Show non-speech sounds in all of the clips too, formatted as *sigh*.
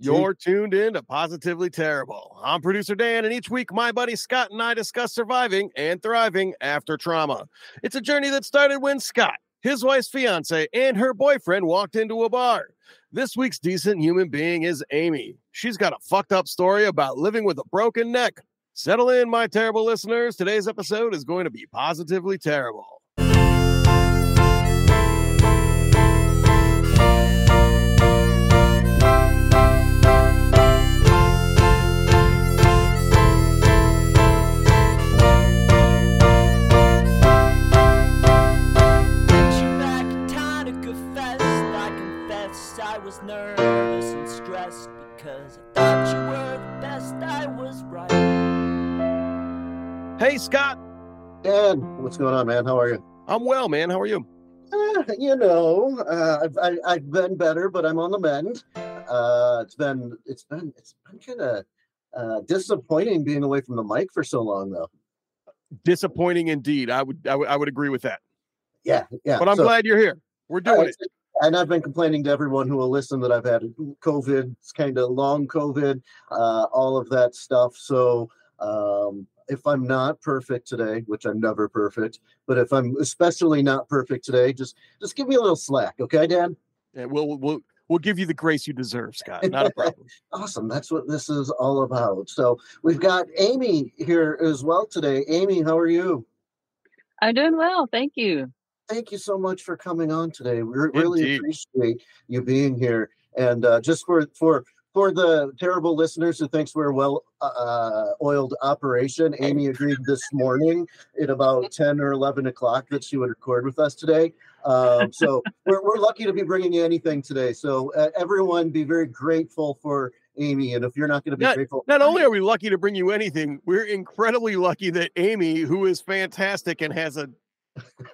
You're tuned in to Positively Terrible. I'm producer Dan, and each week my buddy Scott and I discuss surviving and thriving after trauma. It's a journey that started when Scott, his wife's fiance, and her boyfriend walked into a bar. This week's decent human being is Amy. She's got a fucked up story about living with a broken neck. Settle in, my terrible listeners. Today's episode is going to be positively terrible. Nervous and stressed because I thought you were the best. I was right. Hey, Scott. Dan, what's going on, man? How are you? I'm well, man. How are you? Uh, you know, uh, I've I, I've been better, but I'm on the mend. Uh, it's been it's been it's been kind of uh, disappointing being away from the mic for so long, though. Disappointing indeed. I would I would I would agree with that. Yeah, yeah. But I'm so- glad you're here. We're doing it. And I've been complaining to everyone who will listen that I've had COVID, it's kind of long COVID, uh, all of that stuff. So um, if I'm not perfect today, which I'm never perfect, but if I'm especially not perfect today, just just give me a little slack, okay, Dan? And we'll we'll we'll give you the grace you deserve, Scott. Not a problem. *laughs* Awesome. That's what this is all about. So we've got Amy here as well today. Amy, how are you? I'm doing well, thank you. Thank you so much for coming on today. We really Indeed. appreciate you being here. And uh, just for for for the terrible listeners who thinks we're a well uh, oiled operation, Amy agreed this morning at about *laughs* ten or eleven o'clock that she would record with us today. Um, so we're we're lucky to be bringing you anything today. So uh, everyone, be very grateful for Amy. And if you're not going to be grateful, Not only are we lucky to bring you anything, we're incredibly lucky that Amy, who is fantastic and has a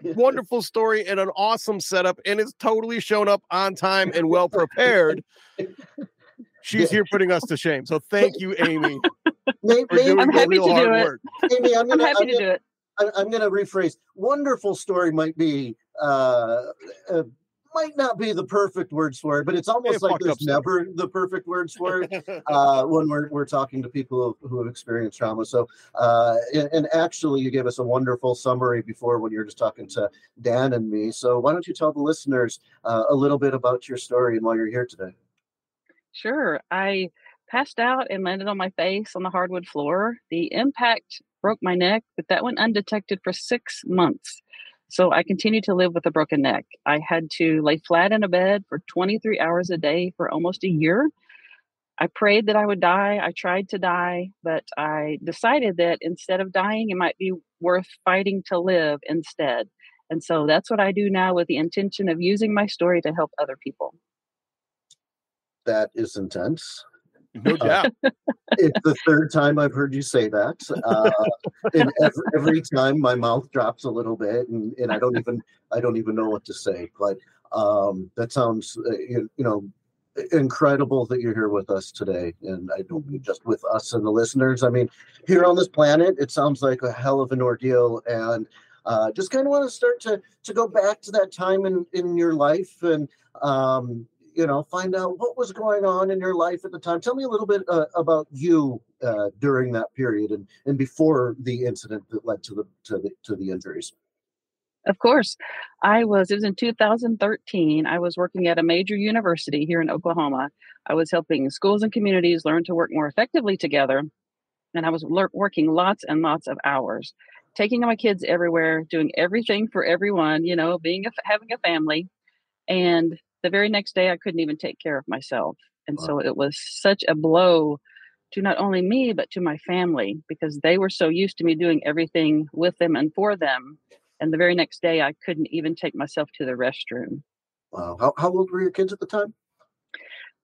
wonderful story and an awesome setup and it's totally shown up on time and well prepared, she's here putting us to shame. So thank you, Amy, May- for maybe- doing I'm happy real to hard do it. work. Amy, I'm I'm gonna, happy I'm to gonna- do it. I, I'm going to rephrase. Wonderful story might be uh, uh, might not be the perfect words for it, but it's almost Yeah, like fucked up there's never the perfect words *laughs* for it uh, when we're we're talking to people who, who have experienced trauma. So, uh, and, and actually, you gave us a wonderful summary before when you were just talking to Dan and me. So, why don't you tell the listeners uh, a little bit about your story and why you're here today? Sure. I passed out and landed on my face on the hardwood floor. The impact broke my neck, but that went undetected for six months. So I continued to live with a broken neck. I had to lay flat in a bed for 23 hours a day for almost a year. I prayed that I would die. I tried to die, but I decided that instead of dying, it might be worth fighting to live instead. And so that's what I do now with the intention of using my story to help other people. That is intense. No *laughs* doubt. it's the third time I've heard you say that. Uh, and *laughs* every, every time my mouth drops a little bit, and, and I don't even I don't even know what to say. But um, that sounds uh, you, you know incredible that you're here with us today. And I don't mean just with us and the listeners. I mean here on this planet, it sounds like a hell of an ordeal. And uh, just kind of want to start to to go back to that time in in your life and um, you know find out what was going on in your life at the time tell me a little bit uh, about you uh, during that period and and before the incident that led to the to the to the injuries Of course. I was, it was in 2013. I was working at a major university here in Oklahoma. I was helping schools and communities learn to work more effectively together. And I was lear- working lots and lots of hours, taking my kids everywhere, doing everything for everyone, you know, being a, having a family. And the very next day, I couldn't even take care of myself. And so it was such a blow to not only me, but to my family because they were so used to me doing everything with them and for them. And the very next day, I couldn't even take myself to the restroom. wow how, how old were your kids at the time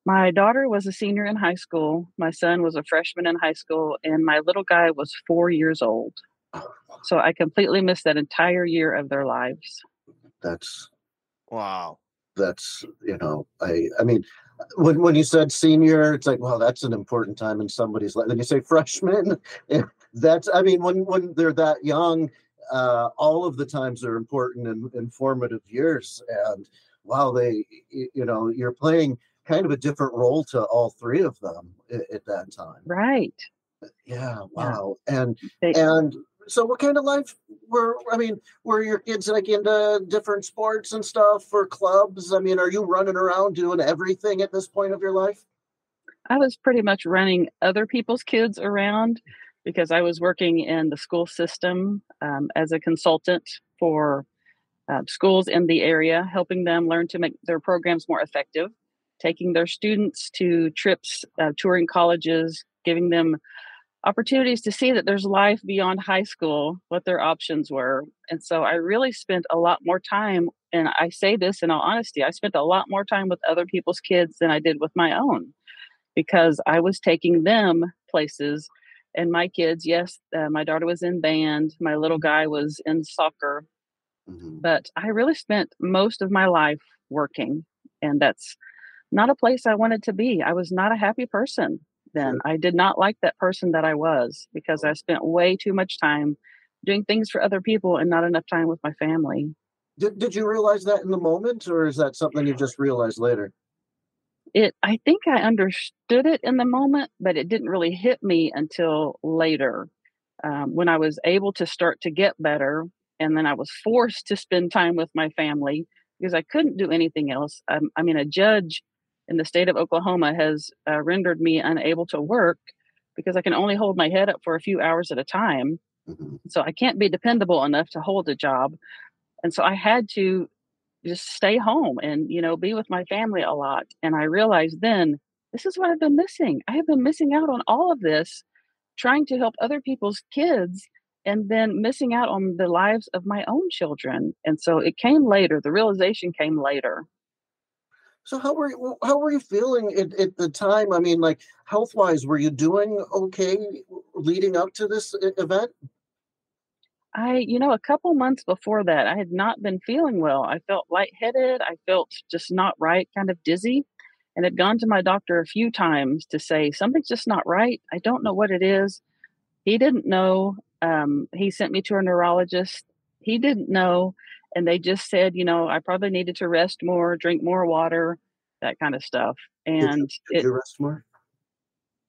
My daughter was a senior in high school. My son was a freshman in high school, and my little guy was four years old. Oh, so I completely missed that entire year of their lives. that's Wow. That's you know i i mean when when you said senior it's like well that's an important time in somebody's life then you say freshman *laughs* that's i mean when when they're that young uh all of the times are important and informative years and wow they you know you're playing kind of a different role to all three of them at, at that time. Right. Yeah. Wow. Yeah. And they, and so what kind of life were I mean, were your kids like into different sports and stuff or clubs? I mean, are you running around doing everything at this point of your life? I was pretty much running other people's kids around because I was working in the school system um, as a consultant for uh, schools in the area, helping them learn to make their programs more effective, taking their students to trips, uh, touring colleges, giving them opportunities to see that there's life beyond high school, what their options were. And so I really spent a lot more time, and I say this in all honesty, I spent a lot more time with other people's kids than I did with my own because I was taking them places. And my kids, yes, uh, my daughter was in band, my little guy was in soccer, mm-hmm. but I really spent most of my life working. And that's not a place I wanted to be. I was not a happy person then. I did not like that person that I was because I spent way too much time doing things for other people and not enough time with my family. Did, did you realize that in the moment, or is that something you just realized later? It, I think I understood it in the moment, but it didn't really hit me until later um, when I was able to start to get better. And then I was forced to spend time with my family because I couldn't do anything else. Um, I mean, a judge in the state of Oklahoma has uh, rendered me unable to work because I can only hold my head up for a few hours at a time. Mm-hmm. So I can't be dependable enough to hold a job. And so I had to just stay home and, you know, be with my family a lot. And I realized then this is what I've been missing. I have been missing out on all of this, trying to help other people's kids and then missing out on the lives of my own children. And so it came later. The realization came later. So how were you, how were you feeling at, at the time? I mean, like health wise, were you doing okay leading up to this event? I, you know, a couple months before that, I had not been feeling well. I felt lightheaded. I felt just not right, kind of dizzy, and had gone to my doctor a few times to say something's just not right. I don't know what it is. He didn't know. Um, he sent me to a neurologist. He didn't know and they just said, you know, I probably needed to rest more, drink more water, that kind of stuff. And did you, did it, you rest more?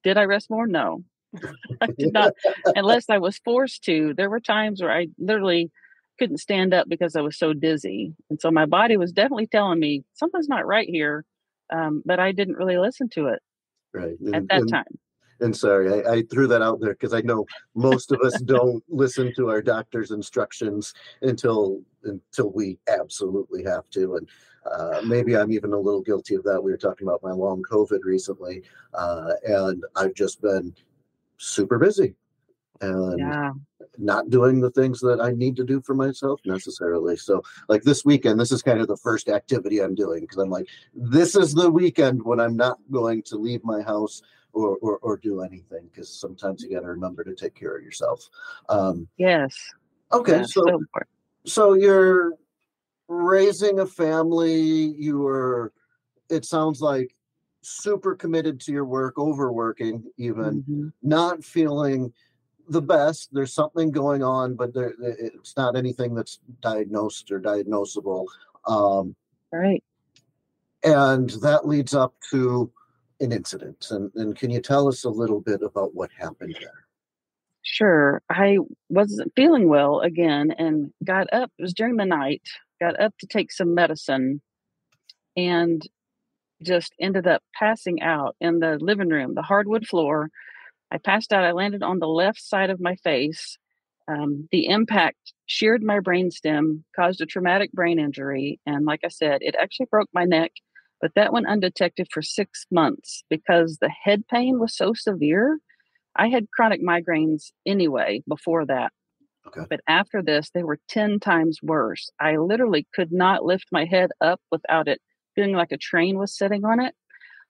Did I rest more? No, *laughs* *laughs* I did not, unless I was forced to. There were times where I literally couldn't stand up because I was so dizzy, and so my body was definitely telling me something's not right here, um, but I didn't really listen to it right at that and, time and sorry, I, I, threw that out there because I know most of us don't *laughs* listen to our doctor's instructions until until we absolutely have to. And uh, maybe I'm even a little guilty of that. We were talking about my long COVID recently, uh, and I've just been super busy and yeah. not doing the things that I need to do for myself necessarily. So, like this weekend, this is kind of the first activity I'm doing because I'm like, this is the weekend when I'm not going to leave my house or or, or do anything because sometimes you got to remember to take care of yourself. Um, yes. Okay, yeah, so so, so you're raising a family. You were. It sounds like super committed to your work, overworking, even mm-hmm. not feeling the best. There's something going on, but there, it's not anything that's diagnosed or diagnosable. Um, right. And that leads up to an incident. And, and can you tell us a little bit about what happened there? Sure. I wasn't feeling well again and got up. It was during the night, got up to take some medicine and just ended up passing out in the living room, the hardwood floor. I passed out. I landed on the left side of my face. Um, the impact sheared my brainstem, caused a traumatic brain injury. And like I said, it actually broke my neck but that went undetected for six months because the head pain was so severe. I had chronic migraines anyway before that. Okay. But after this, they were 10 times worse. I literally could not lift my head up without it feeling like a train was sitting on it.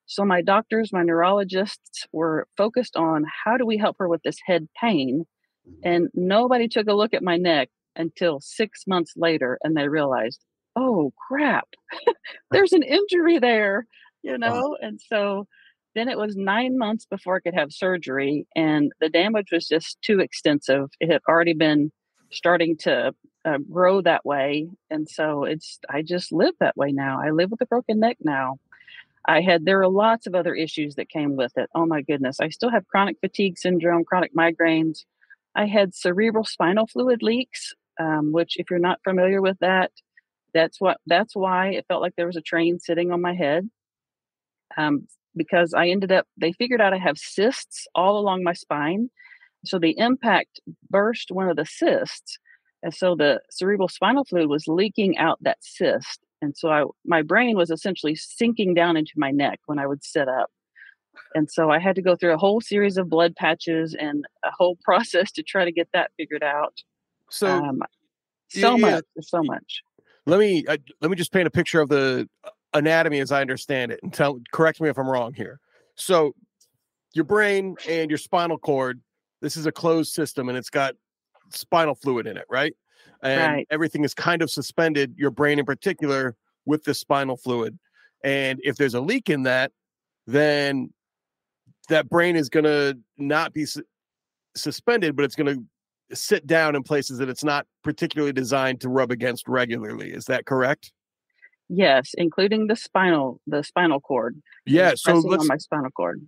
So my doctors, my neurologists were focused on how do we help her with this head pain? Mm-hmm. And nobody took a look at my neck until six months later and they realized oh crap, *laughs* there's an injury there, you know? And so then it was nine months before I could have surgery, and the damage was just too extensive. It had already been starting to uh, grow that way. And so it's, I just live that way now. I live with a broken neck now. I had there are lots of other issues that came with it. Oh my goodness. I still have chronic fatigue syndrome, chronic migraines. I had cerebral spinal fluid leaks, um, which if you're not familiar with that, that's what that's why it felt like there was a train sitting on my head. Um, because I ended up they figured out I have cysts all along my spine. So the impact burst one of the cysts. And so the cerebral spinal fluid was leaking out that cyst and so I, my brain was essentially sinking down into my neck when I would sit up. And so I had to go through a whole series of blood patches and a whole *laughs* process to try to get that figured out. So, um, so yeah, much, so much. Let me uh, let me just paint a picture of the uh, anatomy as I understand it, and tell correct me if I'm wrong here. So, your brain and your spinal cord. This is a closed system, and it's got spinal fluid in it, right? And Right. everything is kind of suspended. Your brain, in particular, with the spinal fluid. And if there's a leak in that, then that brain is going to not be su- suspended, but it's going to sit down in places that it's not particularly designed to rub against regularly. Is that correct? Yes, including the spinal, the spinal cord. It Yeah. So pressing let's on my spinal cord.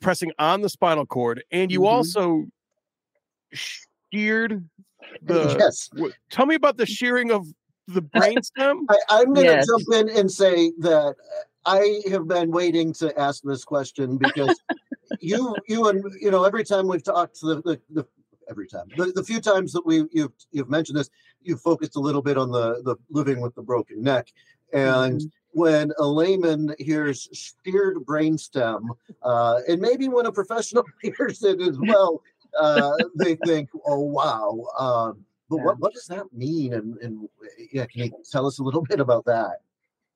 pressing on the spinal cord, and you Mhm. also sheared the. yes. wh- Tell me about the shearing of the *laughs* brainstem. I, I'm going to Yes. jump in and say that I have been waiting to ask this question because *laughs* you, you, and you know, every time we've talked, the, the, the every time, the, the few times that we you've you've mentioned this, you've focused a little bit on the the living with the broken neck, and Mhm. when a layman hears sheared brainstem, uh, and maybe when a professional *laughs* hears it as *laughs* well, uh, they think, "Oh wow." Um, but Yeah. what, what does that mean? And, and yeah, can you tell us a little bit about that?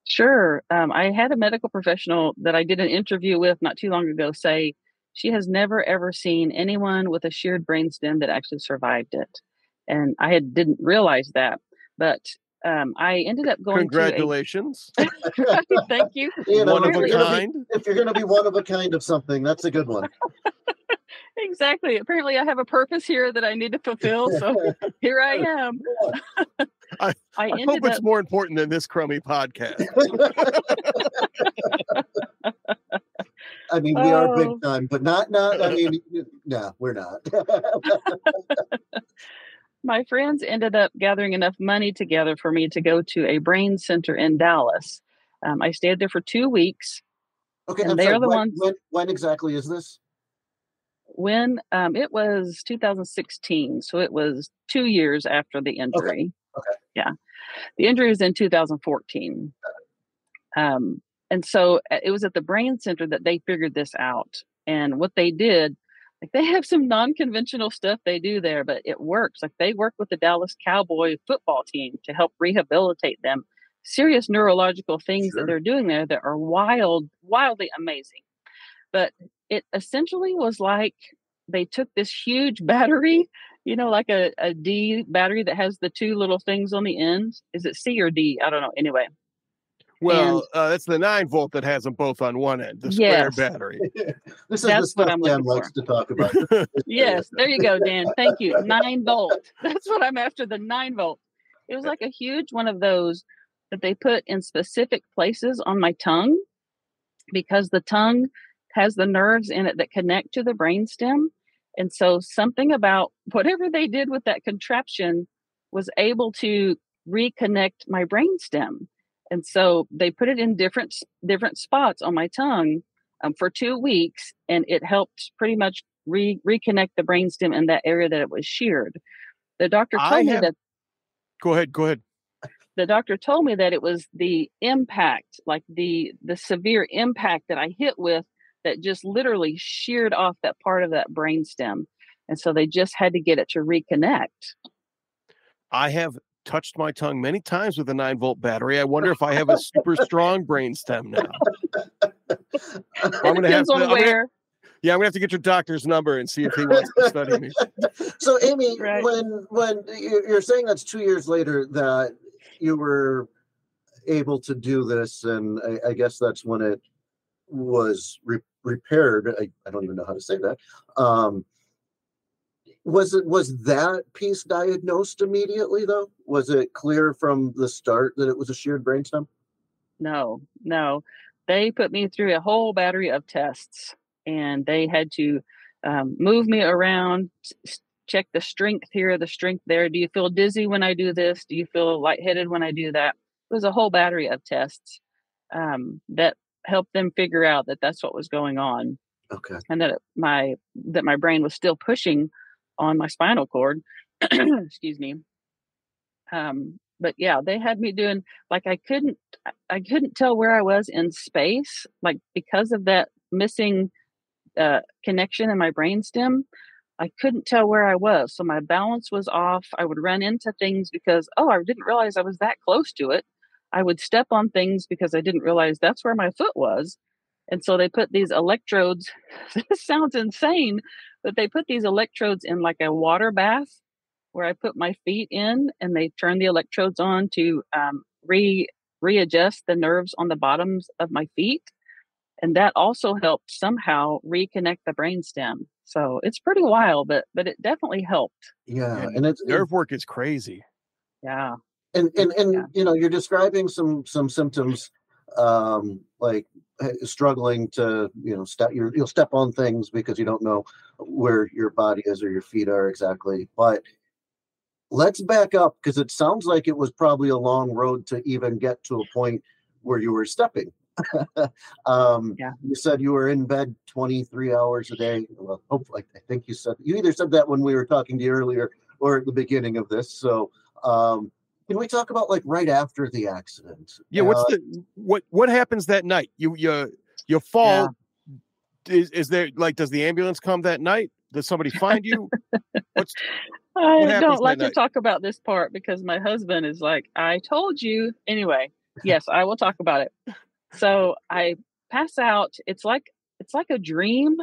Sure. Um, I had a medical professional that I did an interview with not too long ago say she has never ever seen anyone with a sheared brainstem that actually survived it, and I had didn't realize that. But um, I ended up going Congratulations. to a *laughs* thank you. You know, One of if a you're, gonna be, kind. if you're gonna be one of a kind of something, that's a good one. *laughs* Exactly. Apparently, I have a purpose here that I need to fulfill. So *laughs* here I am. I- I I hope ended it's more important than this crummy podcast. I mean, we are Oh. big time, but not not. I mean, *laughs* no, we're not. *laughs* my friends ended up gathering enough money together for me to go to a brain center in Dallas. Um, I stayed there for two weeks. okay, And I'm they sorry. are the when, ones- when when exactly is this? When um, it was 2016, so it was two years after the injury. okay. Yeah, the injury was in 2014. Um, and so uh, it was at the brain center that they figured this out. And what they did, like they have some non-conventional stuff they do there, but it works. Like they work with the Dallas Cowboy football team to help rehabilitate them. Serious neurological things Sure. that they're doing there that are wild, wildly amazing. But it essentially was like they took this huge *laughs* battery, you know, like a, a D battery that has the two little things on the end. Is it C or D? I don't know. Anyway, Well, uh, that's the nine volt that has them both on one end, the square battery. *laughs* this is the That's what stuff I'm Dan looking likes for. to talk *laughs* about. *laughs* yes, there you go, Dan. Thank you. Nine volt. That's what I'm after. The nine volt. It was like a huge one of those that they put in specific places on my tongue because the tongue has the nerves in it that connect to the brainstem. And so something about whatever they did with that contraption was able to reconnect my brainstem. And so they put it in different different spots on my tongue um, for two weeks, and it helped pretty much re- reconnect the brainstem in that area that it was sheared. The doctor I told me have- that Go ahead. Go ahead. the doctor told me that it was the impact, like the the severe impact that I hit with, that just literally sheared off that part of that brainstem, and so they just had to get it to reconnect. I have touched my tongue many times with a nine volt battery. I wonder if I have a super *laughs* strong brainstem now. I'm gonna have to. I'm gonna- yeah, I'm gonna have to get your doctor's number and see if he wants to study me. so, Amy, Right. when when you- you're saying that's two years later that you were able to do this, and I, I guess that's when it was re- repaired. I, I don't even know how to say that. Um, was it was that piece diagnosed immediately though? Was it clear from the start that it was a sheared brainstem? No, no. they put me through a whole battery of tests, and they had to um, move me around, check the strength here, the strength there. Do you feel dizzy when I do this? Do you feel lightheaded when I do that? It was a whole battery of tests um, that helped them figure out that that's what was going on. Okay. And that my that my brain was still pushing on my spinal cord. *clears throat* Excuse me. Um, but yeah, they had me doing like I couldn't I couldn't tell where I was in space, like because of that missing uh, connection in my brain stem. I couldn't tell where I was. So my balance was off. I would run into things because, oh, I didn't realize I was that close to it. I would step on things because I didn't realize that's where my foot was. And so they put these electrodes. *laughs* this sounds insane, but they put these electrodes in like a water bath where I put my feet in and they turn the electrodes on to um, re readjust the nerves on the bottoms of my feet. And that also helped somehow reconnect the brainstem. So it's pretty wild, but but it definitely helped. Yeah, and, and it's nerve work is crazy. Yeah, and and and yeah. you know you're describing some some symptoms um like struggling to you know step you will step on things because you don't know where your body is or your feet are exactly but let's back up because it sounds like it was probably a long road to even get to a point where you were stepping. *laughs* Um yeah. you said you were in bed 23 hours a day. Well hopefully i think you said you either said that when we were talking to you earlier or at the beginning of this so um can we talk about like right after the accident? Yeah, what's uh, the what what happens that night? You you you fall. Yeah. Is is there like does the ambulance come that night? Does somebody find you? What's I what don't like to night? talk about this part because my husband is like, I told you. Anyway, yes, I will talk about it. So I pass out. It's like it's like a dream.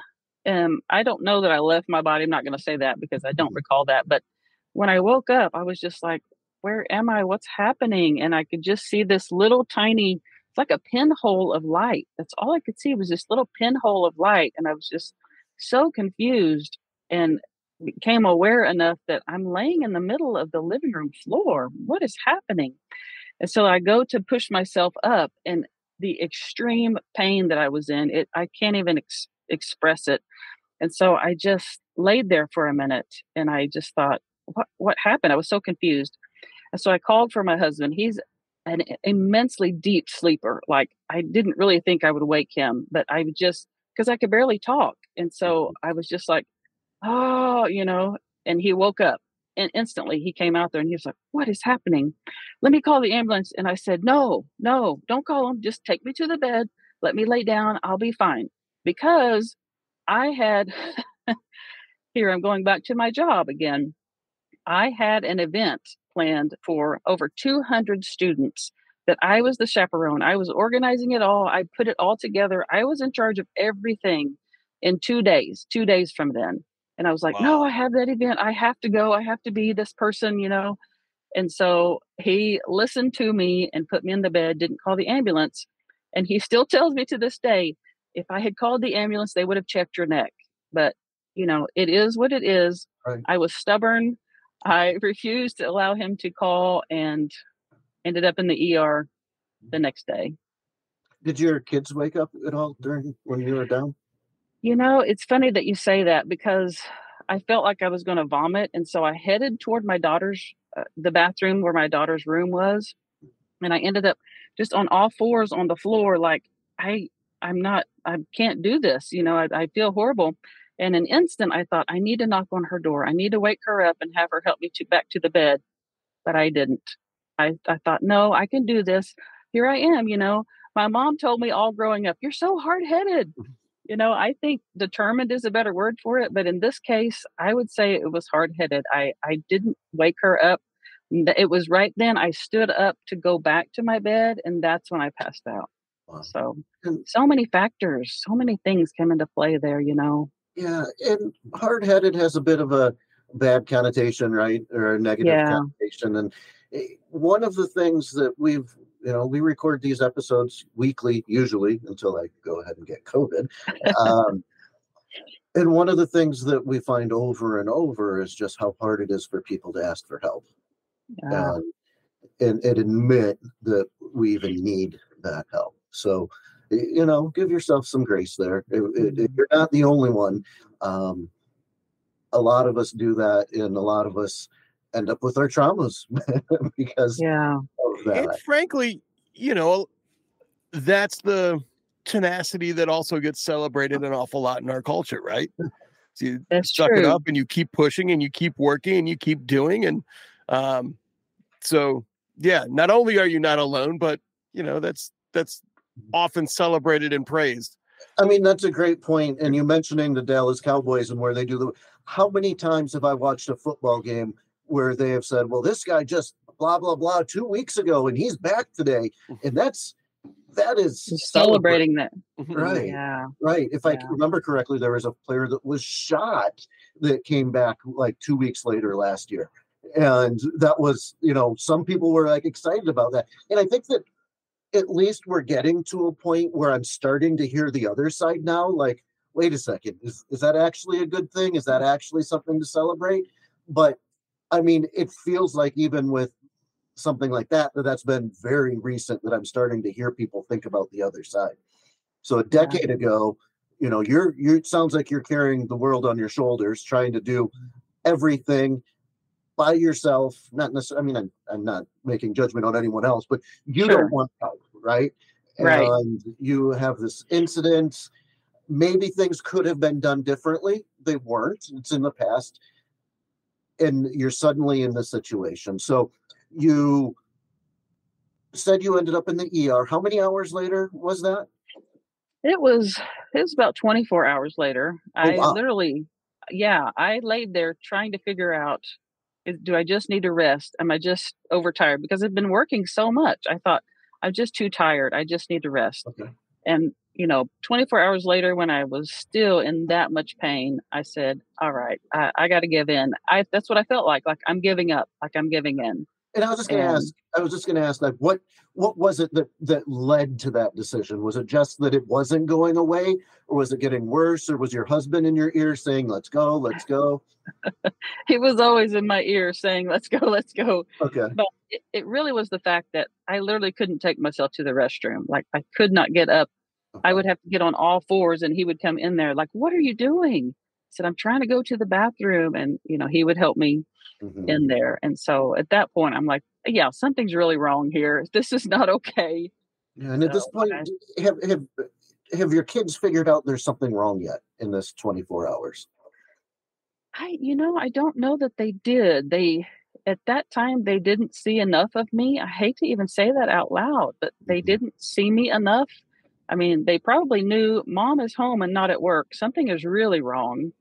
Um, I don't know that I left my body. I'm not going to say that because I don't mm-hmm. recall that. But when I woke up, I was just like, where am I? What's happening? And I could just see this little tiny, it's like a pinhole of light. That's all I could see was this little pinhole of light. And I was just so confused and became aware enough that I'm laying in the middle of the living room floor. What is happening? And so I go to push myself up and the extreme pain that I was in, it I can't even ex- express it. And so I just laid there for a minute and I just thought, what what happened? I was so confused. And so I called for my husband. He's an immensely deep sleeper. Like I didn't really think I would wake him, but I just because I could barely talk. And so mm-hmm. I was just like, oh, you know, and he woke up and instantly he came out there and he was like, what is happening? Let me call the ambulance. And I said, no, no, don't call him. Just take me to the bed. Let me lay down. I'll be fine. Because I had, *laughs* here I'm going back to my job again. I had an event planned for over 200 students that I was the chaperone. I was organizing it all. I put it all together. I was in charge of everything in two days, two days from then. And I was like, wow. no, I have that event. I have to go. I have to be this person, you know. And so he listened to me and put me in the bed, didn't call the ambulance. And he still tells me to this day, if I had called the ambulance, they would have checked your neck. But, you know, it is what it is. Right. I was stubborn. I refused to allow him to call and ended up in the ER the next day. Did your kids wake up at all during when you were down? You know, it's funny that you say that because I felt like I was going to vomit, and so I headed toward my daughter's uh, the bathroom where my daughter's room was, and I ended up just on all fours on the floor, like I I'm not I can't do this. You know, I, I feel horrible. In an instant, I thought, I need to knock on her door. I need to wake her up and have her help me to back to the bed. But I didn't. I, I thought, no, I can do this. Here I am, you know. My mom told me all growing up, you're so hard headed. Mm-hmm. You know, I think determined is a better word for it. But in this case, I would say it was hard headed. I, I didn't wake her up. It was right then I stood up to go back to my bed, and that's when I passed out. Wow. So, so many factors, so many things came into play there, you know. Yeah, and hard headed has a bit of a bad connotation, right? Or a negative yeah. connotation. And eh, one of the things that we've you know, we record these episodes weekly, usually until I go ahead and get COVID. Um, and one of the things that we find over and over is just how hard it is for people to ask for help yeah. and, and, and admit that we even need that help. So you know, give yourself some grace there. It, it, it, you're not the only one. Um, a lot of us do that, and a lot of us end up with our traumas *laughs* because yeah. of that. And frankly, you know, that's the tenacity that also gets celebrated an awful lot in our culture, right? So you That's suck it up and you keep pushing and you keep working and you keep doing. And um, so, yeah, not only are you not alone, but you know, that's that's often celebrated and praised. I mean, that's a great point. And you mentioning the Dallas Cowboys and where they do the. How many times have I watched a football game where they have said, "Well, this guy just blah blah blah two weeks ago, and he's back today," mm-hmm. and that's that is Just celebrating that. Mm-hmm. Right. Yeah. Right. If I remember correctly, there was a player that was shot that came back like two weeks later last year. And that was, you know, some people were like excited about that. And I think that at least we're getting to a point where I'm starting to hear the other side now. Like, wait a second, is, is that actually a good thing? Is that actually something to celebrate? But I mean, it feels like even with something like that, that that's been very recent that I'm starting to hear people think about the other side. So a decade ago, you know, you're you it sounds like you're carrying the world on your shoulders, trying to do everything by yourself. Not necessarily. I mean, I'm, I'm not making judgment on anyone else, but you Sure. don't want help, right? Right. And you have this incident. Maybe things could have been done differently. They weren't. It's in the past, and you're suddenly in this situation. So you said you ended up in the ER. How many hours later was that? It was it was about 24 hours later. I Oh, wow. literally yeah, I laid there trying to figure out do I just need to rest? Am I just overtired because I've been working so much. I thought I'm just too tired. I just need to rest. Okay. And you know, 24 hours later when I was still in that much pain, I said, "All right, I, I got to give in." I that's what I felt like, like I'm giving up, like I'm giving in. And I was just going to ask. I was just going to ask, like, what what was it that that led to that decision? Was it just that it wasn't going away, or was it getting worse, or was your husband in your ear saying, "Let's go, let's go"? *laughs* He was always in my ear saying, "Let's go, let's go." Okay. but it, it really was the fact that I literally couldn't take myself to the restroom. Like I could not get up. I would have to get on all fours and he would come in there like, "What are you doing?" I said, "I'm trying to go to the bathroom." And you know, he would help me Mhm. in there. And so at that point, I'm like, "Yeah, something's really wrong here. *laughs* This is not okay." Yeah, and at this point, I- have have have your kids figured out there's something wrong yet in this 24 hours? I you know, I don't know that they did. They at that time they didn't see enough of me. I hate to even say that out loud, but they Mhm. didn't see me enough. I mean, they probably knew mom is home and not at work. Something is really wrong.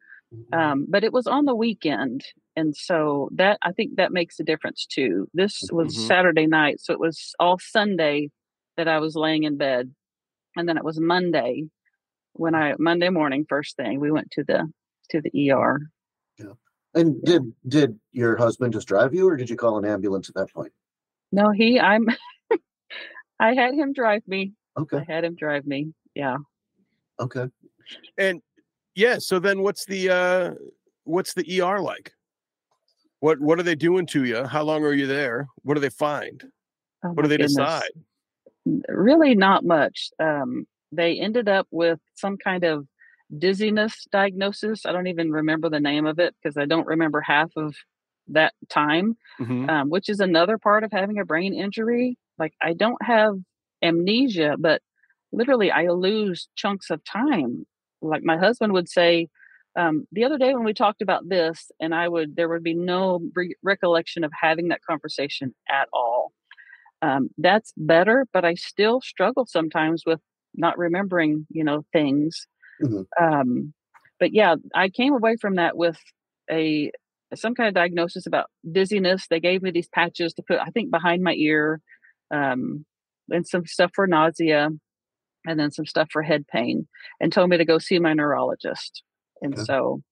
Um, but it was on the weekend. And so that I think that makes a difference too. This was Mhm. Saturday night, so it was all Sunday that I was laying in bed. And then it was Monday when I Monday morning first thing we went to the to the ER. Yeah. And did did your husband just drive you, or did you call an ambulance at that point? No, he I'm *laughs* I had him drive me. Okay. I had him drive me. Yeah. Okay. And yeah, so then what's the uh what's the ER like? What what are they doing to you? How long are you there? What do they find? Oh What do they goodness. decide? Really not much. Um, they ended up with some kind of dizziness diagnosis. I don't even remember the name of it because I don't remember half of that time, Mhm. um, which is another part of having a brain injury. Like I don't have amnesia, but literally I lose chunks of time. Like my husband would say, um, the other day when we talked about this, and I would, there would be no re- recollection of having that conversation at all. Um, that's better, but I still struggle sometimes with not remembering, you know, things. Mhm. Um, but yeah, I came away from that with a some kind of diagnosis about dizziness. They gave me these patches to put, I think, behind my ear, um, and some stuff for nausea, and then some stuff for head pain, and told me to go see my neurologist. And Okay. so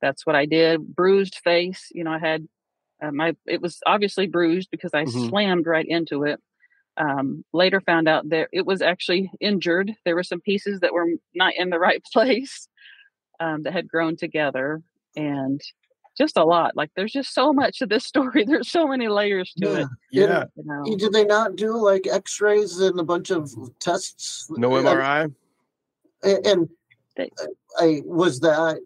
that's what I did. Bruised face, you know, I had uh, my it was obviously bruised because I Mhm. slammed right into it. Um, later found out that it was actually injured. There were some pieces that were not in the *laughs* right place um, that had grown together, and just a lot. Like there's just so much to this *laughs* story. There's so many layers to Yeah. it. Yeah. You know? Did they not do like X-rays and a bunch of tests? No MRI. And, and They- I was that.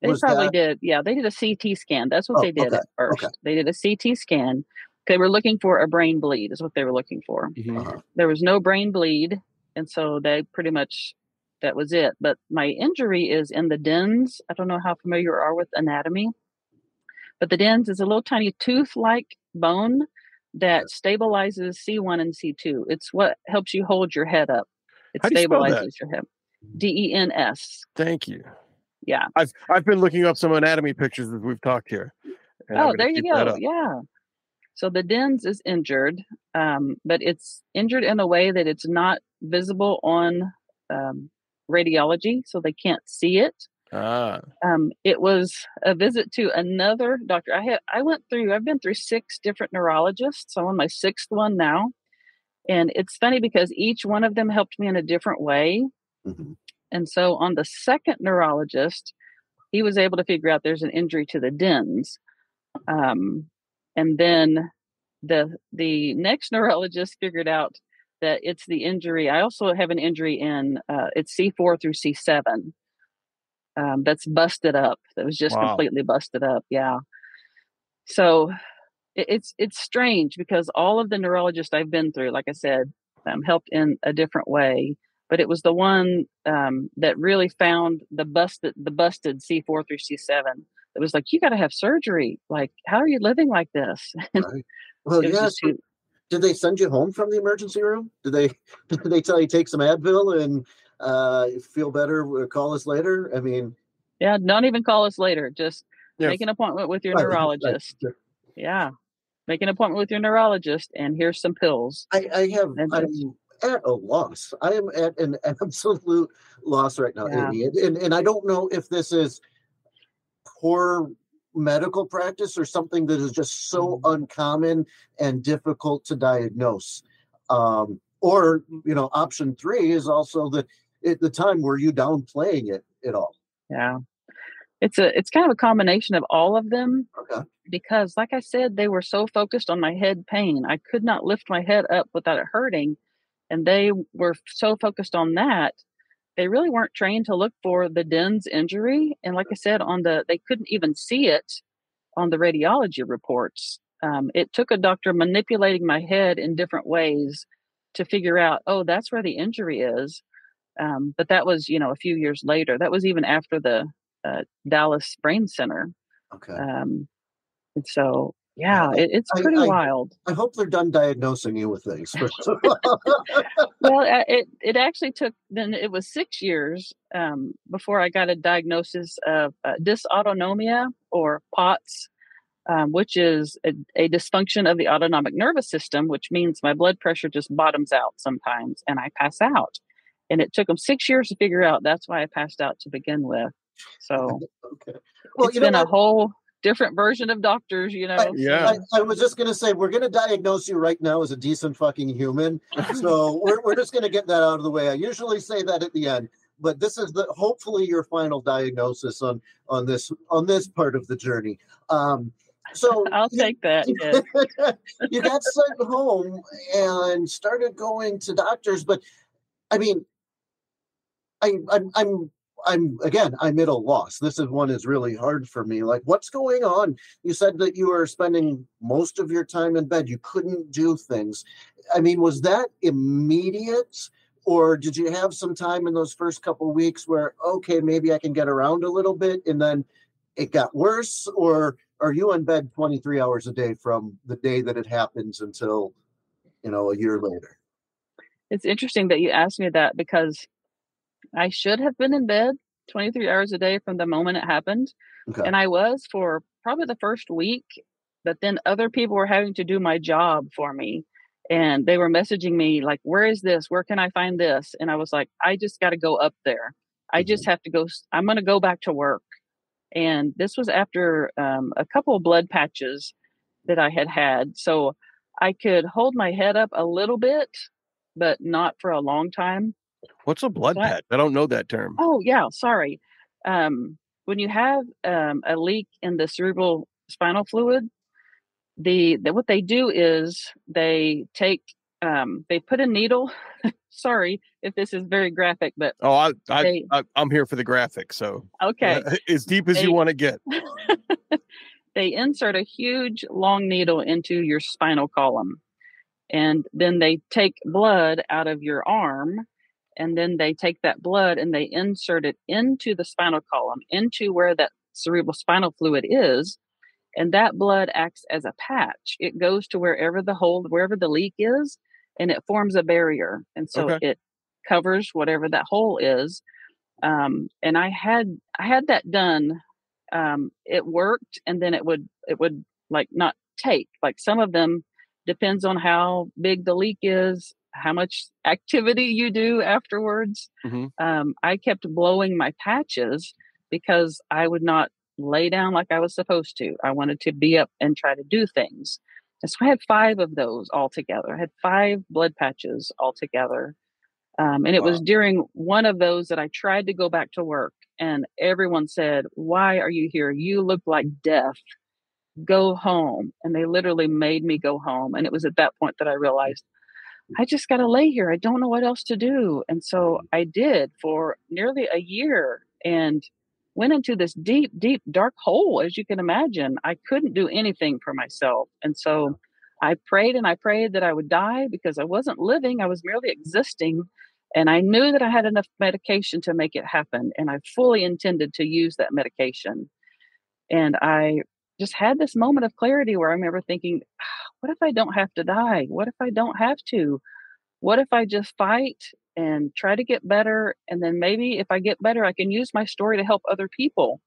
They was probably that- did. Yeah, they did a CT scan. That's what Oh, they did okay, at first. okay. They did a CT scan. They were looking for a brain bleed, is what they were looking for. Mhm. Uh-huh. There was no brain bleed, and so they pretty much that was it. But my injury is in the dens. I don't know how familiar you are with anatomy, but the dens is a little tiny tooth-like bone that stabilizes C1 and C2. It's what helps you hold your head up. It How do you stabilizes your head. D E N S. Thank you. Yeah. I've I've been looking up some anatomy pictures as we've talked here. Oh, there you go. Yeah. So the dens is injured, um, but it's injured in a way that it's not visible on um, radiology, so they can't see it. Ah, Um, it was a visit to another doctor. I had I went through. I've been through six different neurologists. I'm on my sixth one now, and it's funny because each one of them helped me in a different way. Mhm. And so on the second neurologist, he was able to figure out there's an injury to the dens. Um, and then the the next *laughs* neurologist figured out that it's the injury. I also have an injury in uh, it's C4 through C7. Um, that's busted up. That was just Wow. completely busted up. Yeah. So it, it's it's strange because all of the neurologists I've been through, like I said, um, helped in a different way but it was the one um, that really found the busted the busted C4 through C7. It was like you got to have surgery. Like, how are you living like this? *laughs* Right. Well, it was yeah. so did they send you home from the emergency room? Did they? *laughs* Did they tell you take some Advil and uh, feel better? uh, Call us later. I mean, yeah, not even call us later. Just Yeah. make an appointment with your Right, right, neurologist. sure. Yeah, make an appointment with your neurologist, and here's some pills. I, I have. I'm at a loss. I am at an *laughs* absolute loss right now, Yeah. Amy. And, and I don't know if this is poor medical practice or something that is just so Mm-hmm. uncommon and difficult to diagnose. Um, or you know, option three is also the at the time were you downplaying it at all? Yeah, it's a it's kind of a combination of all of them. Okay. because like i said they were so focused on my head pain i could not lift my head up without it hurting and they were so focused on that they really weren't trained to look for the dens injury and like i said on the they couldn't even see it on the radiology reports. Um, it took a doctor manipulating my head in different ways to figure out oh that's where the injury is. Um, but that was you know a few years later. That was even after the uh, dallas brain center. Okay. um, and so, yeah, it, it's pretty I- wild. I hope they're done diagnosing you with things. first of all. Well, uh, it it actually took then it was six years um, before I got a diagnosis of uh, dysautonomia or POTS, um, which is a, a dysfunction of the autonomic nervous system, which means my blood pressure just bottoms out sometimes and I pass out. And it took them six years to figure out that's why I passed out to begin with. *laughs* So okay. Well, it's you know been a whole different version of doctors, you know. so- Yeah. I, I was just gonna say we're gonna diagnose you right now as a decent fucking human. *laughs* So we're we're just gonna get that out of the way. I usually say that at the end, but this is the hopefully your final diagnosis on on this on this part of the journey. Um, so *laughs* I'll take that. yes. *laughs* you got sent home and started going to doctors, but I mean, I, I'm, I'm, I'm again, I'm at a loss. This is one is really hard for me. Like, what's going on? You said that you were spending most of your time in bed. You couldn't do things. I mean, was that immediate? Or did you have some time in those first couple weeks where, okay, maybe I can get around a little bit and then it got worse? Or are you in bed 23 hours a day from the day that it happens until, you know, a year later? It's interesting that you asked me that because I should have been in bed 23 hours a day from the moment it happened. Okay. And I was for probably the first week, but then other people were having to do my job for me. And they were messaging me, like, where is this? Where can I find this? And I was like, I just got to go up there. I just have to go. I'm going to go back to work. And this was after um, a couple of blood patches that I had had. So I could hold my head up a little bit, but not for a long time. What's a blood patch? I don't know that term. Oh yeah, sorry. Um, when you have um, a leak in the cerebral spinal fluid, the, the what they do is they take um, they put a needle. *laughs* sorry if this is very graphic, but Oh, I, I, they I I'm here for the graphic. So okay. uh, *laughs* as deep as They- you want to get. *laughs* they insert a huge long needle into your spinal column and then they take blood out of your arm and then they take that blood and they insert it into the spinal column into where that cerebral spinal fluid is and that blood acts as a patch. It goes to wherever the hole wherever the leak is and it forms a barrier and so Okay. it covers whatever that hole is. Um, and i had i had that done um, it worked and then it would it would like not take. Like some of them depends on how big the leak is how much activity you do afterwards. Mhm. um, i kept blowing my patches because i would not lay down like i was supposed to. I wanted to be up and try to do things. And so i had five of those all together i had five blood patches all together um, and it was during one of those that i tried to go back to work and everyone said why are you here? You look like death. Go home. And they literally made me go home. And it was at that point that i realized i just got to lay here. I don't know what else to do and so i did for nearly a year and went into this deep deep dark hole as you can imagine. I couldn't do anything for myself and so i prayed and i prayed that i would die because i wasn't living i was merely existing and i knew that i had enough medication to make it happen and i fully intended to use that medication. And i just had this moment of clarity where I remember thinking, "Ah, what if I don't have to die? What if I don't have to? What if I just fight and try to get better? And then maybe if I get better, I can use my story to help other people.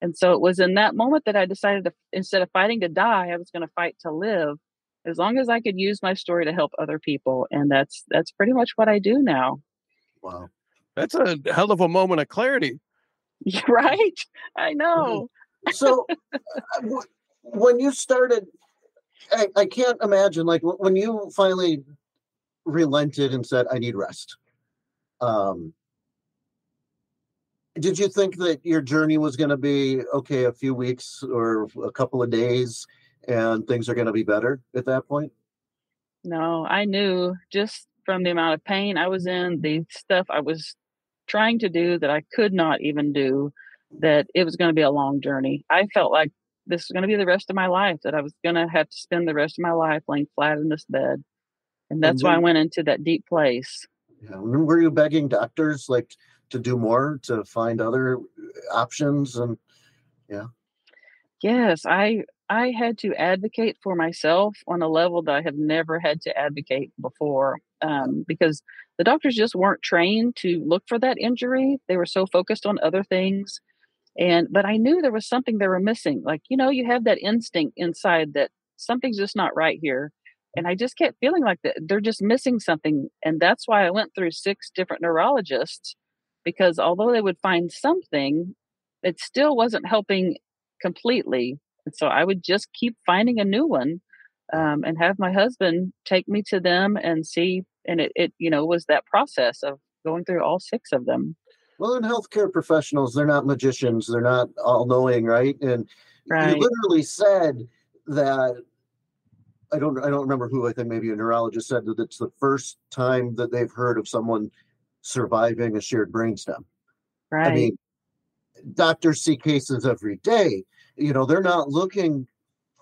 And so it was in that moment that I decided to, instead of fighting to die, I was going to fight to live as long as I could use my story to help other people. And that's, that's pretty much what I do now. Wow. That's a hell of a moment of clarity. *laughs* right? I know. So uh, w- when you started, I, I can't imagine like when you finally relented and said, "I need rest." Um, did you think that your journey was going to be okay, a few weeks or a couple of days, and things are going to be better at that point? No, I knew just from the amount of pain I was in, the stuff I was trying to do that I could not even do, that it was going to be a long journey. I felt like this is going to be the rest of my life, that I was going to have to spend the rest of my life laying flat in this bed. And that's why I went into that deep place. Yeah. Were you begging doctors like to do more to find other uh, options and yeah. Yes, I I had to advocate for myself on a level that I have never had to advocate before um, because the doctors just weren't trained to look for that injury. They were so focused on other things. And but I knew there was something they were missing. Like, you know, you have that instinct inside that something's just not right here. And I just kept feeling like that they're just missing something. And that's why I went through six different neurologists because although they would find something, it still wasn't helping completely. And so I would just keep finding a new one um, and have my husband take me to them and see. And it, it, you know, was that process of going through all six of them. Well, in healthcare professionals, they're not magicians. They're not all knowing, right? And Right. you literally said that I don't I don't remember who I think maybe a neurologist said that it's the first time that they've heard of someone surviving a sheared brainstem. Right. I mean, doctors see cases every day. You know, they're not looking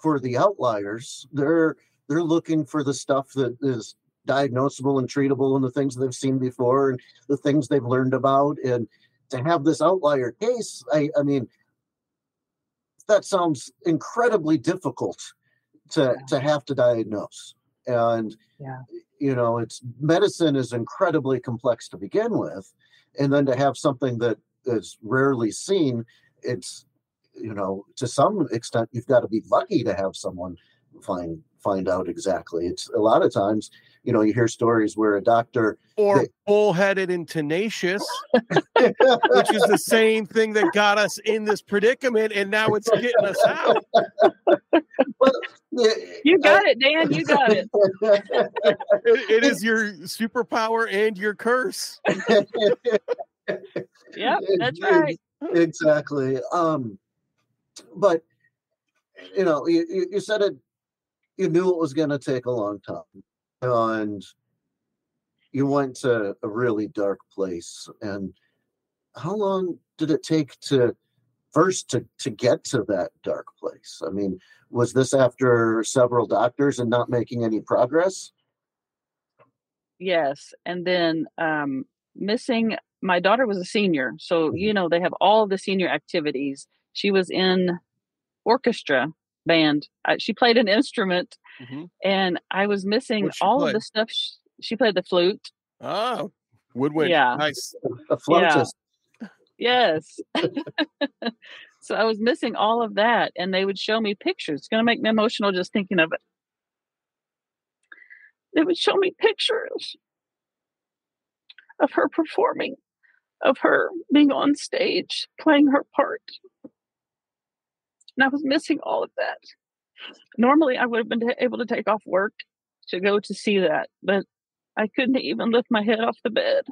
for the outliers. They're they're looking for the stuff that is diagnosable and treatable and the things they've seen before and the things they've learned about. And to have this outlier case, I, I mean, that sounds incredibly difficult to to have to diagnose. And Yeah. you know, it's medicine is incredibly complex to begin with, and then to have something that is rarely seen, it's you know, to some extent, you've got to be lucky to have someone find find out exactly. It's a lot of times, you know, you hear stories where a doctor Or They- bullheaded and tenacious, which is the same thing that got us in this predicament, and now it's getting us out. you got it, Dan. You got it. *laughs* It- it is your superpower and your curse. Yep, *laughs* that's right. exactly. Um, but you know, you, you said it. You knew it was going to take a long time, and you went to a really dark place. And how long did it take to first to to get to that dark place? I mean, was this after several doctors and not making any progress? Yes, and then um, missing. My daughter was a senior, so Mhm. you know they have all the senior activities. She was in orchestra band. She played an instrument, Mhm. and I was missing all play? of the stuff. Sh- she played the flute. Oh, woodwind. Yeah. Nice. A flautist. Yes. *laughs* so I was missing all of that, and they would show me pictures. It's going to make me emotional just thinking of it. They would show me pictures of her performing, of her being on stage, playing her part. And I was missing all of that. Normally, I would have been able to take off work to go to see that, but I couldn't even lift my head off the bed.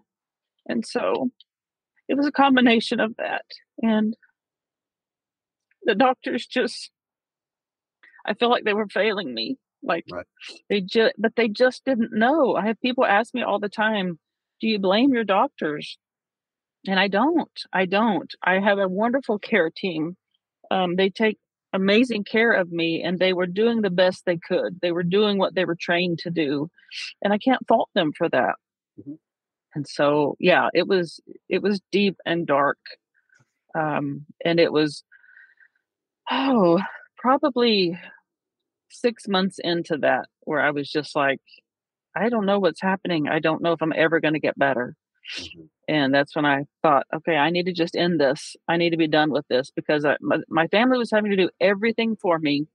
And so it was a combination of that. And the doctors just, I feel like they were failing me. Like Right. they just, but they just didn't know. I have people ask me all the time, do you blame your doctors? And I don't. I don't. I have a wonderful care team. Um, they take amazing care of me, and they were doing the best they could. They were doing what they were trained to do, and I can't fault them for that. Mhm. And so, yeah, it was it was deep and dark, um, and it was oh probably six months into that where I was just like, I don't know what's happening. I don't know if I'm ever going to get better. Mhm. And that's when I thought, okay, I need to just end this. I need to be done with this because I, my, my family was having to do everything for me.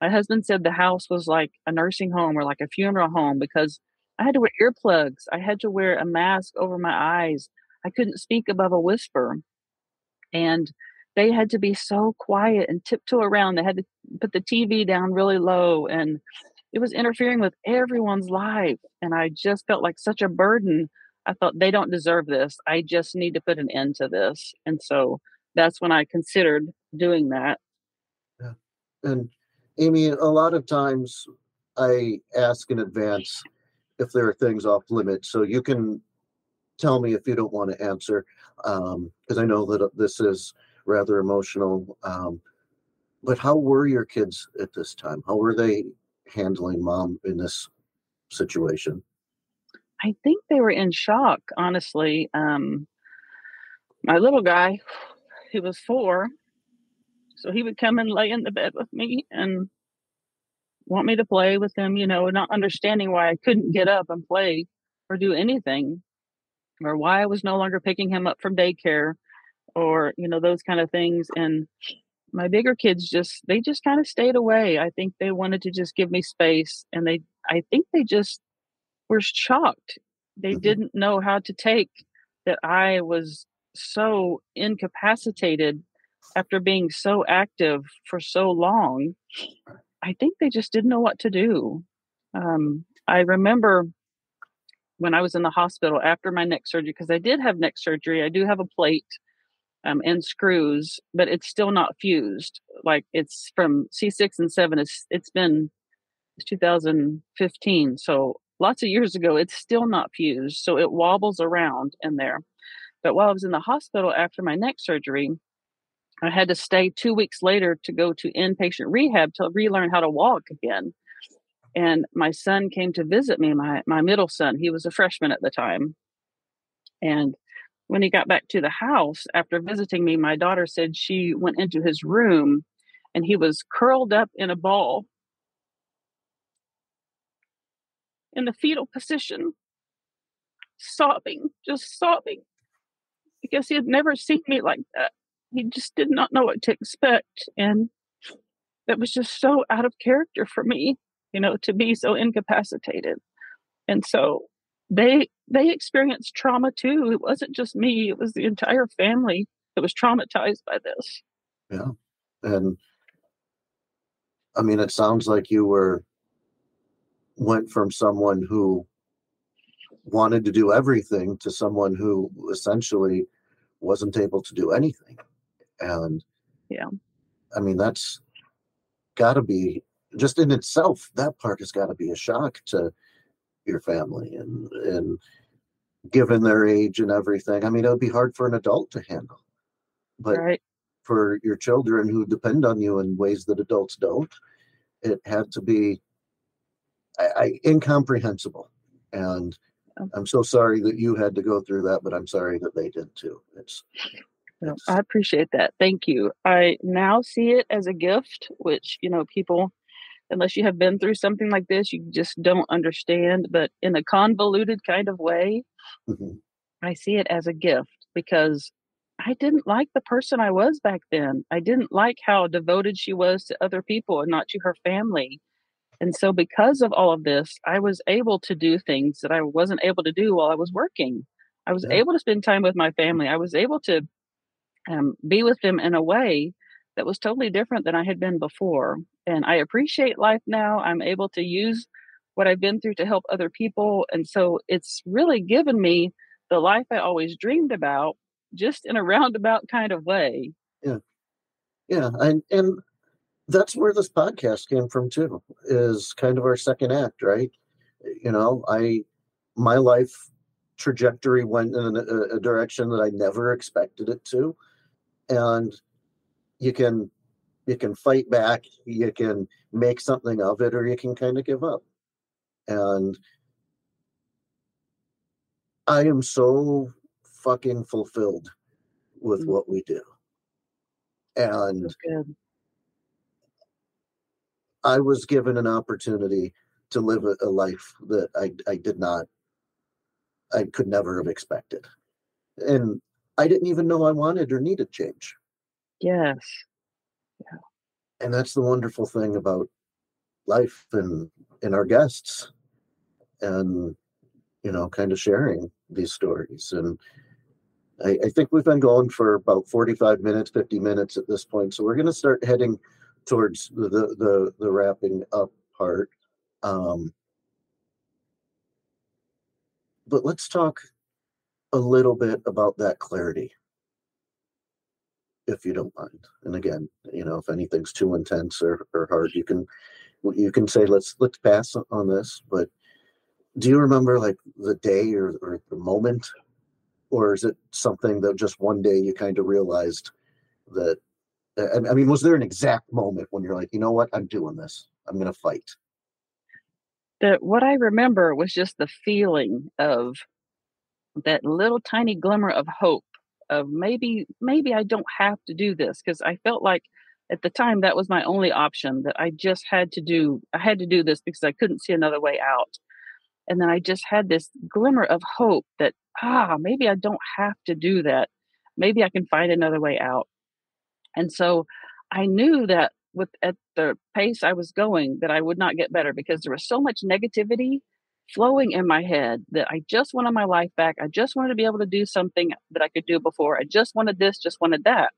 My husband said the house was like a nursing home or like a funeral home because I had to wear earplugs. I had to wear a mask over my eyes. I couldn't speak above a whisper. And they had to be so quiet and tiptoe around. They had to put the TV down really low and it was interfering with everyone's life. And I just felt like such a burden. I thought they don't deserve this. I just need to put an end to this. And so that's when I considered doing that. Yeah. And Amy, a lot of times I ask in advance if there are things off limit, so you can tell me if you don't want to answer, because I know that uh, this is rather emotional. Um, but how were your kids at this time? How were they handling mom in this situation? I think they were in shock, honestly. Um, my little guy, *sighs* he was four, so he would come and lay in the bed with me and want me to play with him, you know, not understanding why I couldn't get up and play or do anything, or why I was no longer picking him up from daycare, or you know those kind of things. And my bigger kids just they just kind of stayed away. I think they wanted to just give me space, and they I think they just were shocked. They Mhm. didn't know how to take that I was so incapacitated after being so active for so long. I think they just didn't know what to do. Um, I remember when I was in the hospital after my neck surgery, because I did have neck surgery, I do have a plate um, and screws, but it's still not fused. Like it's from C6 and 7, it's, it's been it's 2015. So lots of years ago, it's still not fused. So it wobbles around in there. But while I was in the hospital after my neck surgery, I had to stay two weeks later to go to inpatient rehab to relearn how to walk again. And my son came to visit me, my, my middle son. He was a freshman at the time. And when he got back to the house after visiting me, my daughter said she went into his room and he was curled up in a ball in the fetal position, sobbing, just sobbing, because he had never seen me like that. He just did not know what to expect. And that was just so out of character for me, you know, to be so incapacitated. And so they they experienced trauma too. It wasn't just me, it was the entire family that was traumatized by this. Yeah. And I mean, it sounds like you were went from someone who wanted to do everything to someone who essentially wasn't able to do anything. And Yeah. I mean, that's got to be just in itself, that part has got to be a shock to your family and, and given their age and everything. I mean, it would be hard for an adult to handle, but right. for your children who depend on you in ways that adults don't, it had to be I, I, incomprehensible. And Oh. I'm so sorry that you had to go through that, but I'm sorry that they did too. It's, it's I appreciate that. Thank you. I now see it as a gift, which, you know, people, unless you have been through something like this, you just don't understand. But in a convoluted kind of way, mhm, I see it as a gift because I didn't like the person I was back then. I didn't like how devoted she was to other people and not to her family. And so, because of all of this, I was able to do things that I wasn't able to do while I was working. I was Yeah. able to spend time with my family. I was able to um, be with them in a way that was totally different than I had been before. And I appreciate life now. I'm able to use what I've been through to help other people. And so it's really given me the life I always dreamed about, just in a *laughs* roundabout kind of way. yeah. Yeah. And, and that's where this podcast came from too, is kind of our second act, right? You know, I, my life trajectory went in a, a direction that I never expected it to. And you can, you can fight back, you can make something of it, or you can kind of give up. And I am so fucking fulfilled with Mm. what we do. And. I was given an opportunity to live a, a life that I, I did not, I could never have expected. And I didn't even know I wanted or needed change. Yes. Yeah. And that's the wonderful thing about life and, and our guests and, you know, kind of sharing these stories. And I, I think we've been going for about 45 minutes, 50 minutes at this point. So we're going to start heading towards the, the, the, wrapping up part. Um, but let's talk a little bit about that clarity, if you don't mind. And again, you know, if anything's too intense or, or hard, you can you can say let's let's pass on this. But do you remember like the day or, or the moment, or is it something that just one day you kind of realized that? I mean, was there an exact moment when you're like, you know what, I'm doing this. I'm gonna fight. that what I remember was just the feeling of that little tiny glimmer of hope of maybe maybe I don't have to do this because I felt like at the time that was my only option that I just had to do I had to do this because I couldn't see another way out. And then I just had this glimmer of hope that ah maybe I don't have to do that. Maybe I can find another way out. And so I knew that with at the pace I was going that I would not get better because there was so much negativity flowing in my head that I just wanted my life back. I just wanted to be able to do something that I could do before. I just wanted this, just wanted that.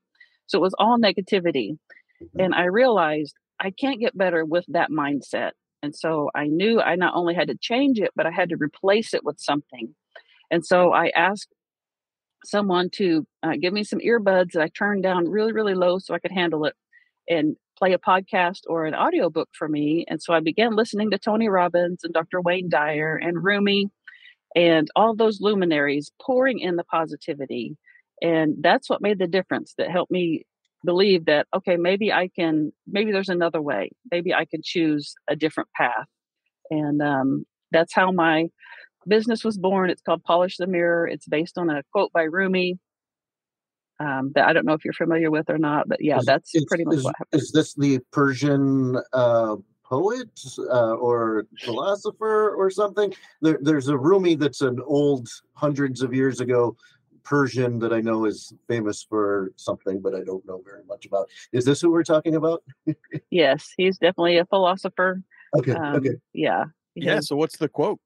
So it was all negativity. Mhm. And I realized I can't get better with that mindset. And so I knew I not only had to change it, but I had to replace it with something. And so I asked someone to uh, give me some earbuds that I turned down really, really low so I could handle it and play a podcast or an audiobook for me. And so I began listening to Tony Robbins and Dr. Wayne Dyer and Rumi and all those luminaries pouring in the positivity. And that's what made the difference that helped me believe that, okay, maybe I can, maybe there's another way. Maybe I can choose a different path. And um, that's how my business was born. It's called Polish the Mirror. It's based on a quote by Rumi um, that I don't know if you're familiar with or not, but yeah, Is- that's is- pretty much is, what happened. Is this the Persian uh, poet uh, or philosopher or something? There, there's a Rumi that's an old, hundreds of years ago Persian that I know is famous for something, but I don't know very much about. Is this who we're talking about? *laughs* Yes, he's definitely a philosopher. Okay, Um, okay. Yeah. Yeah. So what's the quote?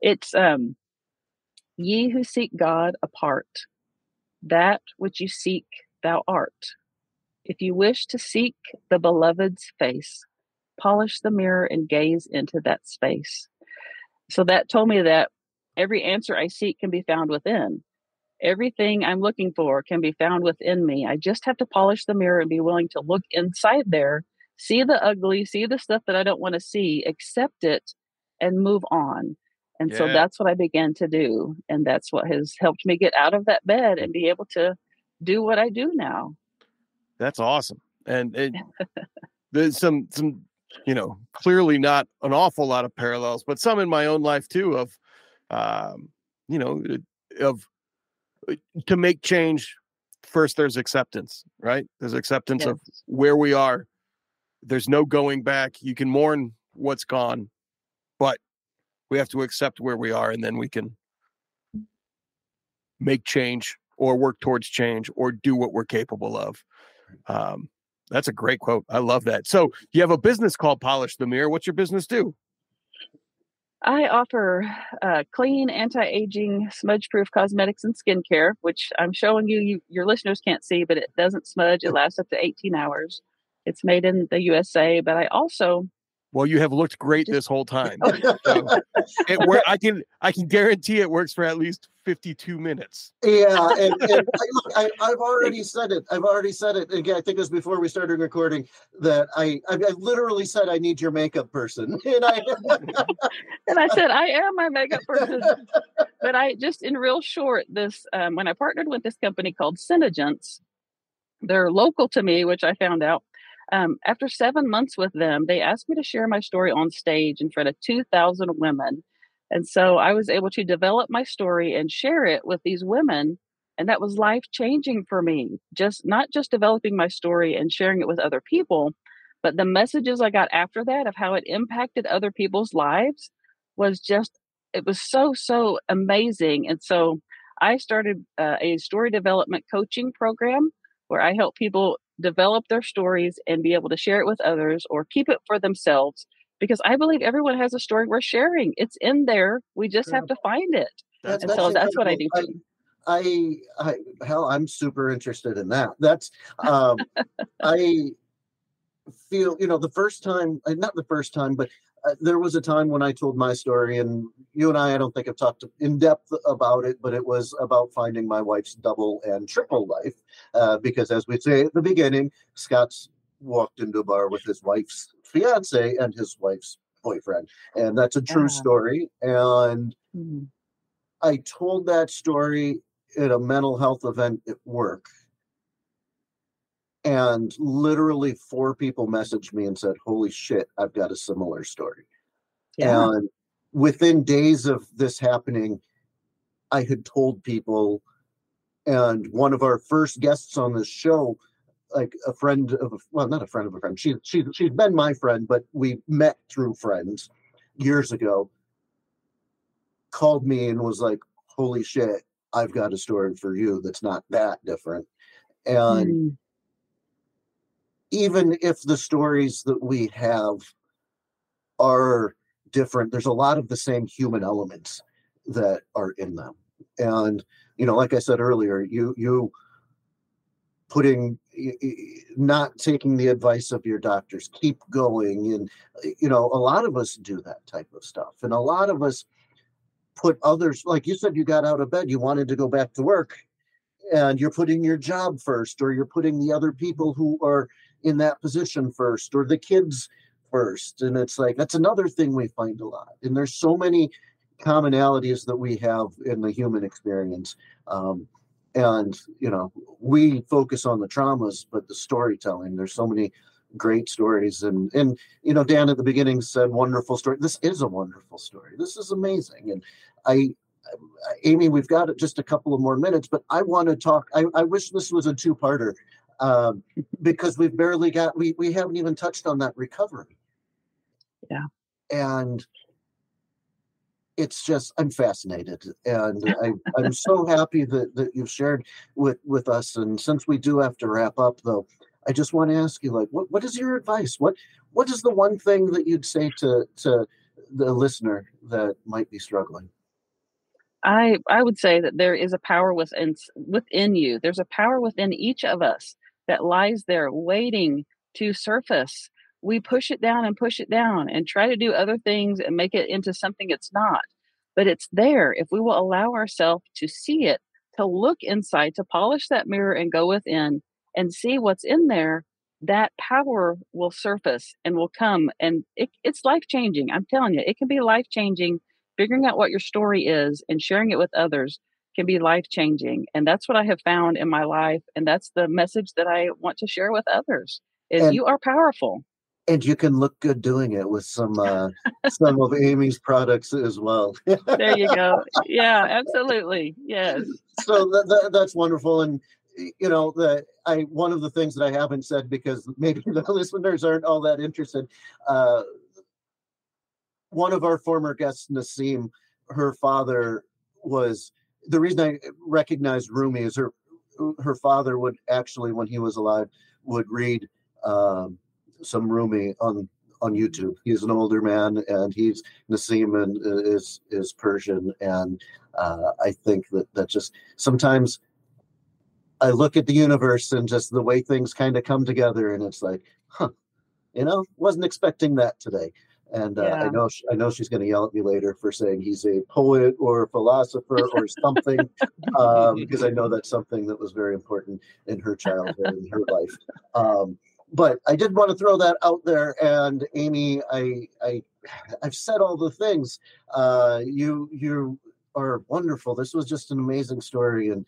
It's um, ye who seek God apart, that which you seek thou art. If you wish to seek the beloved's face, polish the mirror and gaze into that space. So that told me that every answer I seek can be found within. Everything I'm looking for can be found within me. I just have to polish the mirror and be willing to look inside there, see the ugly, see the stuff that I don't want to see, accept it, and move on. And so that's what I began to do. And that's what has helped me get out of that bed and be able to do what I do now. That's awesome. And it, there's some some you know clearly not an awful lot of parallels, but some in my own life too of um, you know of uh, to make change. First, there's acceptance, right? There's acceptance of where we are. There's no going back. You can mourn what's gone, but we have to accept where we are, and then we can make change or work towards change or do what we're capable of. Um, that's a great quote. I love that. So you have a business called Polish the Mirror. What's your business do? I offer uh, clean, anti-aging, smudge-proof cosmetics and skincare, which I'm showing you, you. Your listeners can't see, but it doesn't smudge. It *laughs* lasts up to 18 hours. It's made in the USA, but I also Well, you have looked great this whole time. So it wor- I can I can guarantee it works for at least 52 minutes. Yeah, and, *laughs* and I, look, I, I've already said it. I've already said it. Again, I think it was before we started recording that I, I, I literally said I need your makeup person, *laughs* and I. *laughs* and I said I am my makeup person. but I just in real short, this um, when I partnered with this company called SeneGence, they're local to me, which I found out. Um, after seven months with them, they asked me to share my story on stage in front of 2,000 women. And so I was able to develop my story and share it with these women. And that was life changing for me. Just not just developing my story and sharing it with other people, but the messages I got after that of how it impacted other people's lives was just, it was so, so amazing. And so I started uh, a story development coaching program where I help people develop their stories and be able to share it with others or keep it for themselves because I believe everyone has a story worth sharing. It's in there. We just have to find it. That's- And so that's what I do. too. I, I, hell, I'm super interested in that. That's, um, *laughs* I feel, you know, the first time, uh, not the first time, but there was a time when I told my story, and you and I, I don't think have talked in depth about it, but it was about finding my wife's double and triple life. Uh, because as we say at the beginning, Scott's walked into a bar with his wife's fiance and his wife's boyfriend, and that's a true Yeah. story. And Mhm. I told that story at a mental health event at work. And literally four people messaged me and said, Holy shit, I've got a similar story. Yeah. And within days of this happening, I had told people, and one of our first guests on this show, like a friend of a well, not a friend of a friend. She she she's been my friend, but we met through friends years ago. Called me and was like, "Holy shit, I've got a story for you that's not that different." And Mm. Even if the stories that we have are different, there's a lot of the same human elements that are in them. And you know, like I said earlier, you you putting not taking the advice of your doctors, keep going, and you know, a lot of us do that type of stuff, and a lot of us put others, like you said, you got out of bed, you wanted to go back to work, and you're putting your job first, or you're putting the other people who are in that position first, or the kids first. And it's like that's another thing we find a lot. And there's so many commonalities that we have in the human experience. Um, and you know, we focus on the traumas, but the storytelling, there's so many great stories. And and you know, Dan at the beginning said wonderful story. This is a wonderful story. This is amazing. And I Amy, we've got just a couple of more minutes, but I want to talk. I, I wish this was a two-parter um, because we've barely got we we haven't even touched on that recovery. Yeah. And it's just I'm fascinated, and I I'm so happy that that you've shared with with us. And since we do have to wrap up, though, I just want to ask you, like, what what is your advice? What what is the one thing that you'd say to to the listener that might be struggling? I I would say that there is a power within within you. There's a power within each of us that lies there waiting to surface. We push it down and push it down and try to do other things and make it into something it's not. But it's there if we will allow ourselves to see it, to look inside, to polish that mirror and go within and see what's in there, that power will surface and will come. And it, it's life changing. I'm telling you, it can be life changing. Figuring out what your story is and sharing it with others can be life changing. And that's what I have found in my life. And that's the message that I want to share with others is And- you are powerful. and you can look good doing it with some uh, *laughs* some of Amy's products as well. There you go. Yeah, absolutely. *laughs* Yes. so that, that, that's wonderful and you know the i one of the things that i haven't said because maybe *laughs* the listeners aren't all that interested uh one of our former guests nasim her father was the reason i recognized rumi is her her father would actually when he was alive would read um some rumi on on youtube he's an older man and he's nasim and uh, is is persian and uh, I think that that just sometimes I look at the universe and just the way things kind of come together, and it's like, huh, you know, wasn't expecting that today. And uh, I know sh- I know she's going to yell at me later for saying he's a poet or a philosopher or something, um, *laughs* because I know that's something that was very important in her childhood and her life. Um, but I did want to throw that out there. And Amy, I I I've said all the things. Uh, you you are wonderful. This was just an amazing story, and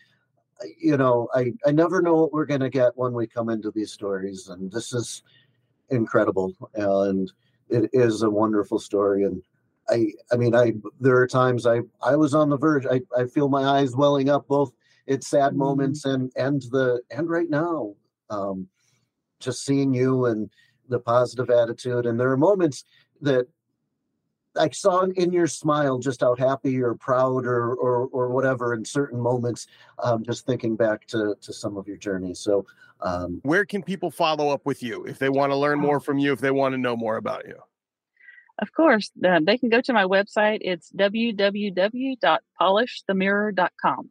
uh, you know, I I never know what we're gonna get when we come into these stories, and this is incredible, and it is a wonderful story. And I I mean, I there are times I I was on the verge. I I feel my eyes welling up, both at sad Mhm. moments and and the and right now, um, just seeing you and the positive attitude. And there are moments that I saw in your smile just how happy or proud or or, or whatever in certain moments. Um, just thinking back to to some of your journey. So um, Where can people follow up with you if they want to learn more from you, if they want to know more about you? Of course, uh, they can go to my website. It's www.polishthemirror.com.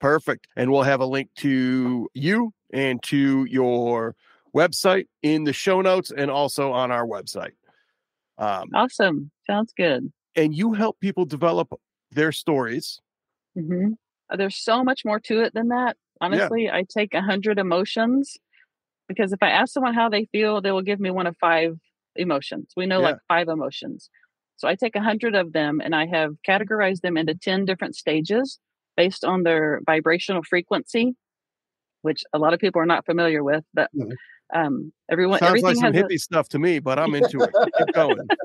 Perfect. And we'll have a link to you and to your website in the show notes and also on our website. Um, Awesome. Sounds good. and you help people develop their stories. hmm There's so much more to it than that. Honestly, I take a hundred emotions because if I ask someone how they feel, they will give me one of five emotions. We know Yeah. like five emotions. So I take a hundred of them and I have categorized them into 10 different stages based on their vibrational frequency, which a lot of people are not familiar with, but Mhm. Um, everyone, Sounds like some has a, hippie stuff to me, but I'm into it. Keep going. *laughs*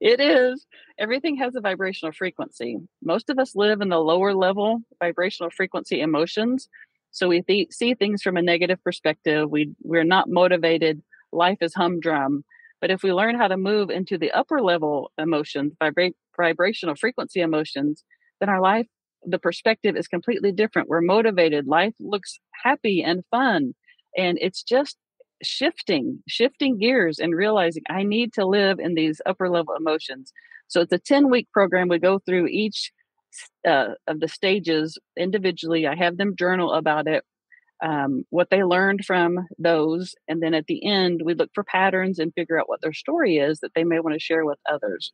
It is. Everything has a vibrational frequency. Most of us live in the lower level vibrational frequency emotions. So we th- see things from a negative perspective. We we're not motivated. Life is humdrum. But if we learn how to move into the upper level emotions, vibra- vibrational frequency emotions, then our life, the perspective is completely different. We're motivated. Life looks happy and fun. And it's just shifting, shifting gears and realizing I need to live in these upper level emotions. So it's a 10 week program. We go through each uh, of the stages individually. I have them journal about it, um, what they learned from those. And then at the end, we look for patterns and figure out what their story is that they may want to share with others.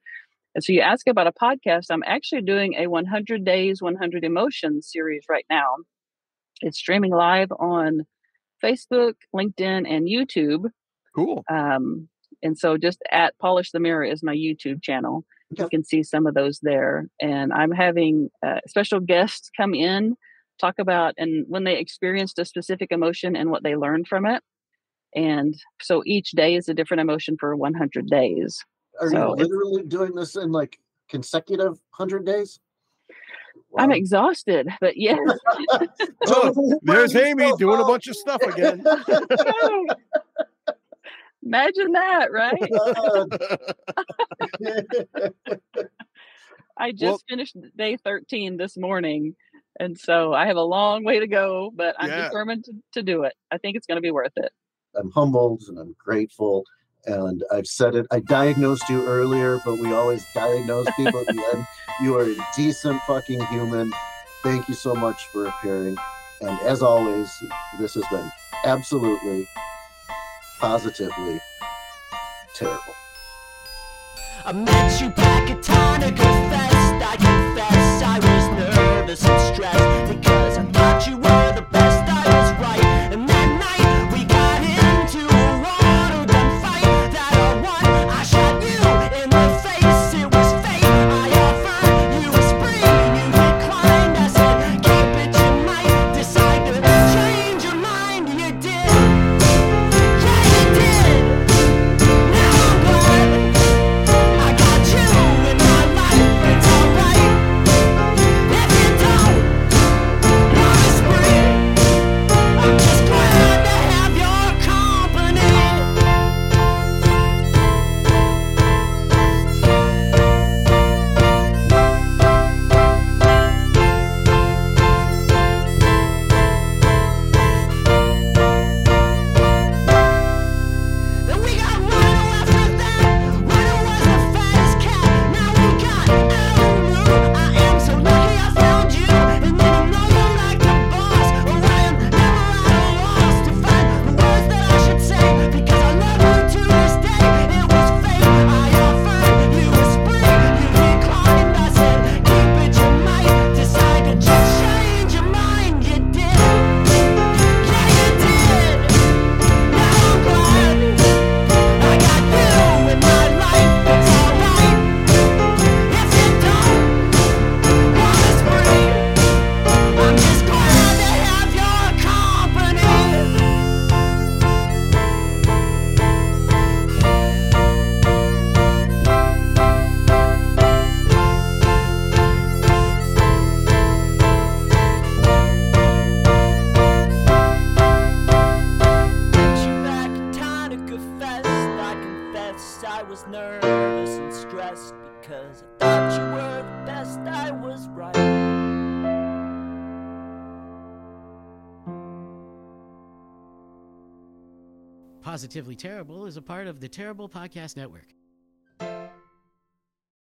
And so you ask about a podcast. I'm actually doing a 100 Days, 100 Emotions series right now. It's streaming live on Facebook, LinkedIn, and YouTube. Cool. Um, and so just at Polish the Mirror is my YouTube channel. You can see some of those there. And I'm having uh, special guests come in, talk about and when they experienced a specific emotion and what they learned from it. And so each day is a different emotion for 100 days. Are So you literally doing this in like consecutive hundred days? I'm exhausted, but yes. *laughs* Oh, there's Amy doing a bunch of stuff again. *laughs* Imagine that, right? I *laughs* just Well- finished day 13 this morning. And so I have a long way to go, but I'm Yeah. determined to, to do it. I think it's going to be worth it. I'm humbled and I'm grateful. And I've said it, I diagnosed you earlier, but we always diagnose people at the end. *laughs* You are a decent fucking human. Thank you so much for appearing. And as always, this has been absolutely, positively terrible. I met you back at Tonic Fest. I confess I was nervous and stressed because I thought you were. Positively Terrible is a part of the Terrible Podcast Network.